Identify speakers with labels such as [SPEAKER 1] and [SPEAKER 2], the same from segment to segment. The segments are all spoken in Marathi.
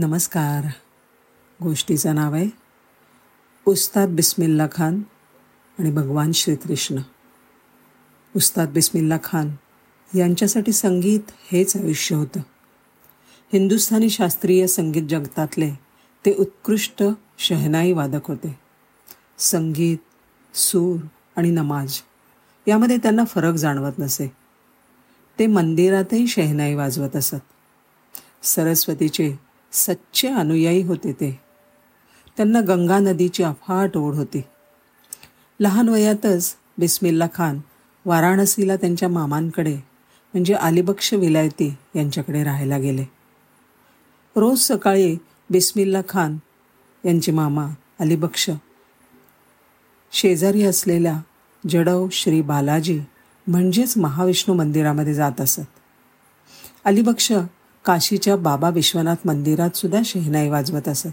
[SPEAKER 1] नमस्कार. गोष्टीचं नाव आहे उस्ताद बिस्मिल्ला खान आणि भगवान श्रीकृष्ण. उस्ताद बिस्मिल्ला खान यांच्यासाठी संगीत हेच आयुष्य होतं. हिंदुस्थानी शास्त्रीय संगीत जगतातले ते उत्कृष्ट शहनाई वादक होते. संगीत सूर आणि नमाज यामध्ये त्यांना फरक जाणवत नसे. ते मंदिरातही शहनाई वाजवत असत. सरस्वतीचे सच्चे अनुयायी होते ते. त्यांना गंगा नदीची अफाट ओढ होती. लहान वयातच बिस्मिल्ला खान वाराणसीला त्यांच्या मामांकडे म्हणजे अलिबक्ष विलायती यांच्याकडे राहायला गेले. रोज सकाळी बिस्मिल्ला खान यांचे मामा अलिबक्ष शेजारी असलेल्या जडव श्री बालाजी म्हणजेच महाविष्णू मंदिरामध्ये जात असत. अलिबक्ष काशीच्या बाबा विश्वनाथ मंदिरात सुद्धा शेहनाई वाजवत असत.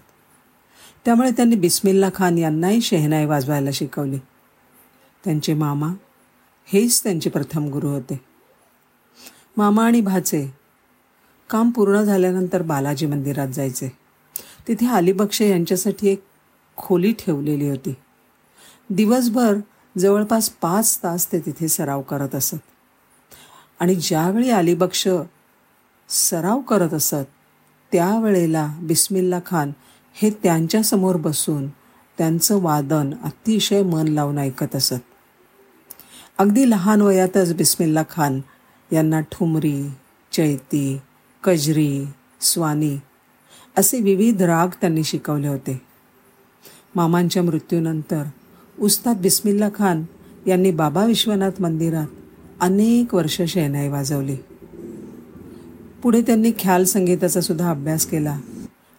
[SPEAKER 1] त्यामुळे त्यांनी बिस्मिल्ला खान यांनाही शेहनाई वाजवायला शिकवली. त्यांचे मामा हेच त्यांचे प्रथम गुरु होते. मामा आणि भाचे काम पूर्ण झाल्यानंतर बालाजी मंदिरात जायचे. तिथे अलिबक्ष यांच्यासाठी एक खोली ठेवलेली होती. दिवसभर जवळपास पाच तास ते तिथे सराव करत असत. आणि ज्यावेळी अलिबक्ष सराव करत असत. त्यावेळेला बिस्मिल्ला खान हे त्यांच्यासमोर बसून त्यांचं वादन अतिशय मन लावून ऐकत असत. अगदी लहान वयातच बिस्मिल्ला खान यांना ठुमरी चैती कजरी स्वानी असे विविध राग त्यांनी शिकवले होते. मामांच्या मृत्यूनंतर उस्ताद बिस्मिल्ला खान यांनी बाबा विश्वनाथ मंदिरात अनेक वर्ष शहनाई वाजवली. पुढे त्यांनी ख्याल संगीताचा सुद्धा अभ्यास केला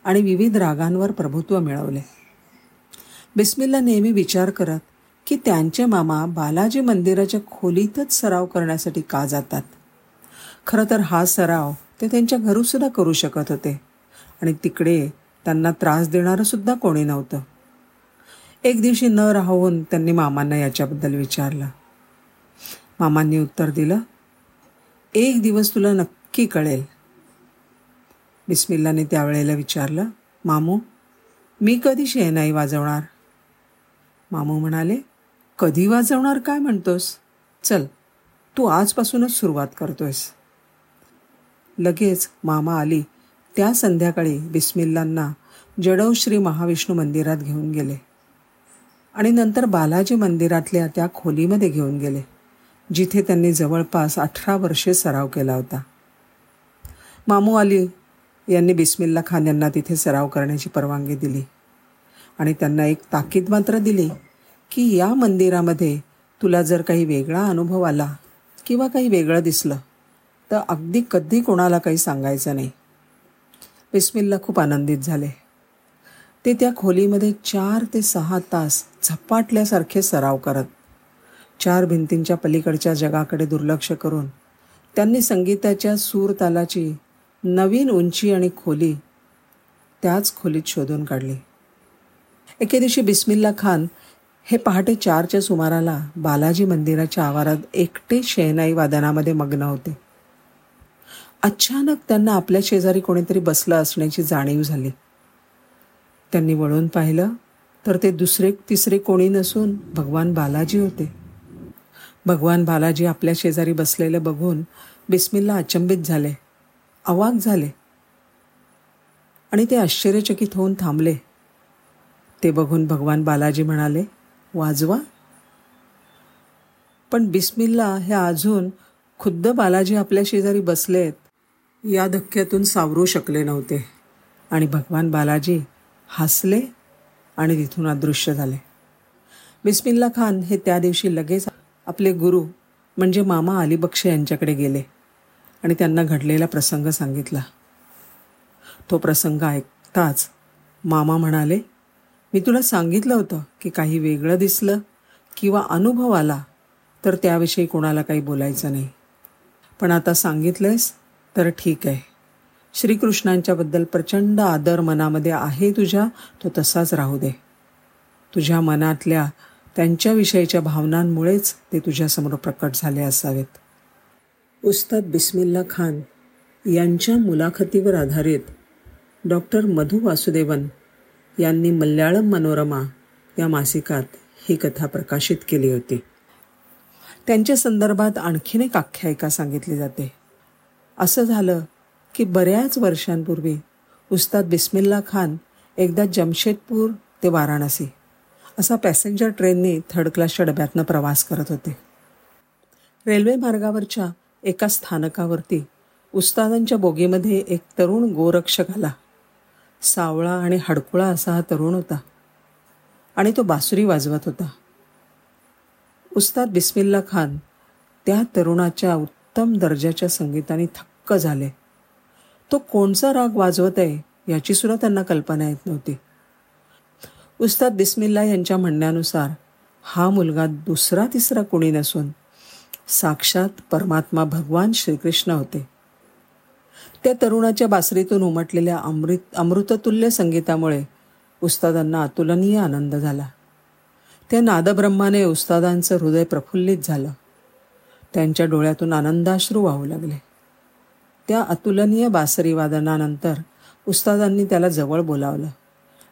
[SPEAKER 1] आणि विविध रागांवर प्रभुत्व मिळवले. बिस्मिल्ला नेहमी विचार करत की त्यांचे मामा बालाजी मंदिराच्या खोलीतच सराव करण्यासाठी का जातात? खरं तर हा सराव ते त्यांच्या घरूसुद्धा करू शकत होते आणि तिकडे त्यांना त्रास देणारंसुद्धा कोणी नव्हतं. एक दिवशी न राहून त्यांनी मामांना याच्याबद्दल विचारलं. मामांनी उत्तर दिलं एक दिवस तुला नक्की कळेल. बिस्मिल्लाने त्यावेळेला विचारलं मामू मी कधी शेणाई वाजवणार? मामू म्हणाले कधी वाजवणार काय म्हणतोस? चल तू आजपासूनच सुरुवात करतोयस. लगेच मामा आली. त्या संध्याकाळी बिस्मिल्लांना जडव श्री महाविष्णू मंदिरात घेऊन गेले आणि नंतर बालाजी मंदिरातल्या त्या खोलीमध्ये घेऊन गेले जिथे त्यांनी जवळपास अठरा वर्षे सराव केला होता. मामू आली यांनी बिस्मिल्ला खान यांना तिथे सराव करण्याची परवानगी दिली. आणि त्यांना एक ताकीद मात्र दिली की या मंदिरामध्ये तुला जर काही वेगळा अनुभव आला किंवा काही वेगळं दिसलं तर अगदी कधी कोणाला काही सांगायचं नाही. बिस्मिल्ला खूप आनंदित झाले. ते त्या खोलीमध्ये चार ते सहा तास झपाटल्यासारखे सराव करत चार भिंतींच्या पलीकडच्या जगाकडे दुर्लक्ष करून त्यांनी संगीताच्या सूर तालाची नवीन उंची आणि खोली त्याच खोलीत शोधून काढली. एके दिवशी बिस्मिल्ला खान हे पहाटे चारच्या सुमाराला बालाजी मंदिराच्या आवारात एकटे शेनाई वादनामध्ये मग्न होते. अचानक त्यांना आपल्या शेजारी कोणीतरी बसलं असण्याची जाणीव झाली. त्यांनी वळून पाहिलं तर ते दुसरे तिसरे कोणी नसून भगवान बालाजी होते. भगवान बालाजी आपल्या शेजारी बसलेले बघून बिस्मिल्ला अचंबित झाले. अवाक झाले. आणि ते आश्चर्यचकित होऊन थांबले. ते बघून भगवान बालाजी म्हणाले वाजवा. पण बिस्मिल्ला हे अजून खुद्द बालाजी आपल्या शेजारी बसलेत या धक्क्यातून सावरू शकले नव्हते. आणि भगवान बालाजी हसले आणि तिथून अदृश्य झाले. बिस्मिल्ला खान हे त्या दिवशी लगेच आपले गुरु म्हणजे मामा अलीबक्ष यांच्याकडे गेले. आणि त्यांना घडलेला प्रसंग सांगितला. तो प्रसंग ऐकताच मामा म्हणाले मी तुला सांगितलं होतं की काही वेगळं दिसलं किंवा अनुभव आला तर त्याविषयी कोणाला काही बोलायचं नाही. पण आता सांगितलंयस तर ठीक आहे. श्रीकृष्णांच्याबद्दल प्रचंड आदर मनामध्ये आहे तुझ्या तो तसाच राहू दे. तुझ्या मनातल्या त्यांच्याविषयीच्या भावनांमुळेच ते तुझ्यासमोर प्रकट झाले असावेत. उस्ताद बिस्मिल्ला खान यांच्या मुलाखतीवर आधारित डॉक्टर मधु वासुदेवन यांनी मल्याळम मनोरमा या मासिकात ही कथा प्रकाशित केली होती. त्यांच्या संदर्भात आणखीन एक आख्यायिका सांगितली जाते. असं झालं की बऱ्याच वर्षांपूर्वी उस्ताद बिस्मिल्ला खान एकदा जमशेदपूर ते वाराणसी असा पॅसेंजर ट्रेनने थर्ड क्लासच्या डब्यातनं प्रवास करत होते. रेल्वे मार्गावरच्या एका स्थानकावरती उस्तादांच्या बोगीमध्ये एक तरुण गोरक्षक आला. सावळा आणि हडकुळा असा हा तरुण होता आणि तो बासुरी वाजवत होता. उस्ताद बिस्मिल्ला खान त्या तरुणाच्या उत्तम दर्जाच्या संगीताने थक्क झाले. तो कोणचा राग वाजवत आहे याची सुद्धा त्यांना कल्पना येत नव्हती. उस्ताद बिस्मिल्ला यांच्या म्हणण्यानुसार हा मुलगा दुसरा तिसरा कुणी नसून साक्षात परमात्मा भगवान श्रीकृष्ण होते. त्या तरुणाच्या बासरीतून उमटलेल्या अमृत अमृततुल्य संगीतामुळे उस्तादांना अतुलनीय आनंद झाला. त्या नादब्रह्माने उस्तादांचं हृदय प्रफुल्लित झालं. त्यांच्या डोळ्यातून आनंदाश्रू वाहू लागले. त्या अतुलनीय बासरीवादनानंतर उस्तादांनी त्याला जवळ बोलावलं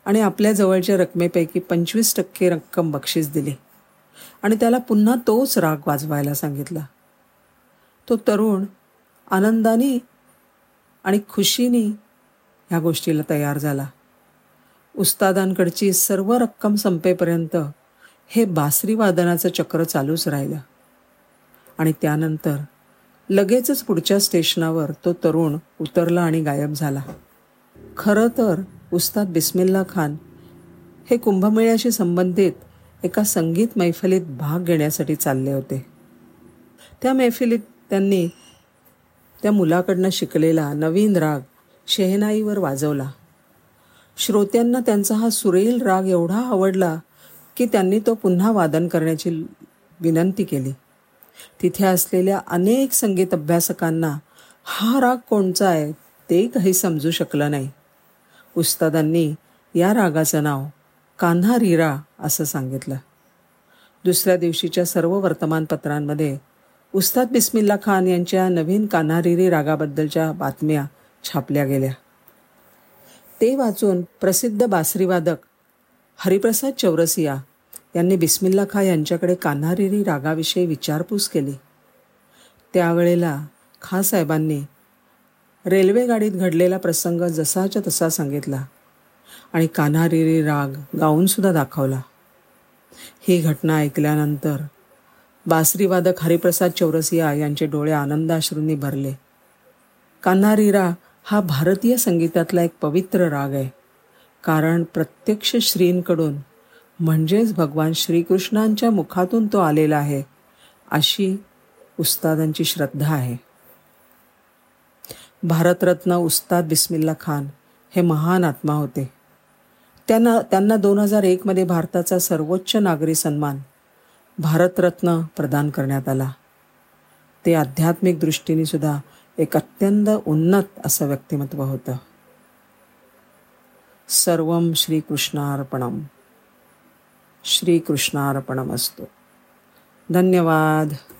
[SPEAKER 1] आणि आपल्या जवळच्या रकमेपैकी पंचवीस टक्के रक्कम बक्षीस दिली. आणि त्याला पुन्हा तोच राग वाजवायला सांगितला. तो तरुण आनंदाने आणि खुशीने ह्या गोष्टीला तयार झाला. उस्तादांकडची सर्व रक्कम संपेपर्यंत हे बासरी वादनाचं चक्र चालूच राहिलं. आणि त्यानंतर लगेचच पुढच्या स्टेशनावर तो तरुण उतरला आणि गायब झाला. खरं तर उस्ताद बिस्मिल्ला खान हे कुंभमेळ्याशी संबंधित एका संगीत मैफलीत भाग घेण्यासाठी चालले होते. त्या मैफिलीत त्यांनी त्या मुलाकडनं शिकलेला नवीन राग शेहनाईवर वाजवला. श्रोत्यांना त्यांचा हा सुरेल राग एवढा आवडला की त्यांनी तो पुन्हा वादन करण्याची विनंती केली. तिथे असलेल्या अनेक संगीत अभ्यासकांना हा राग कोणचा आहे ते काही समजू शकलं नाही. उस्तादांनी या रागाचं नाव कान्हा रीरा असं सांगितलं. दुसऱ्या दिवशीच्या सर्व वर्तमानपत्रांमध्ये उस्ताद बिस्मिल्ला खान यांच्या नवीन कान्हारिरी रागाबद्दलच्या बातम्या छापल्या गेल्या. ते वाचून प्रसिद्ध बासरीवादक हरिप्रसाद चौरसिया यांनी बिस्मिल्ला खा यांच्याकडे कान्हारिरी रागाविषयी विचारपूस केली. त्यावेळेला खा साहेबांनी घडलेला प्रसंग जसाच्या तसा सांगितला. आणि कान्हारिरी राग गाऊनसुद्धा दाखवला. ही घटना ऐकल्यानंतर बासरीवादक हरिप्रसाद चौरसिया यांचे डोळे आनंदाश्रूंनी भरले. कान्हारीरा हा भारतीय संगीतातला एक पवित्र राग आहे. कारण प्रत्यक्ष श्रींकडून म्हणजेच भगवान श्रीकृष्णांच्या मुखातून तो आलेला आहे अशी उस्तादांची श्रद्धा आहे. भारतरत्न उस्ताद बिस्मिल्ला खान हे महान आत्मा होते. त्यांना त्यांना दोन हजार एकमध्ये भारताचा सर्वोच्च नागरी सन्मान भारतरत्न प्रदान करण्यात आला. ते आध्यात्मिक दृष्टीने सुद्धा एक अत्यंत उन्नत असं व्यक्तिमत्व होतं. सर्व श्रीकृष्णार्पणम. श्रीकृष्णार्पणम असतो धन्यवाद.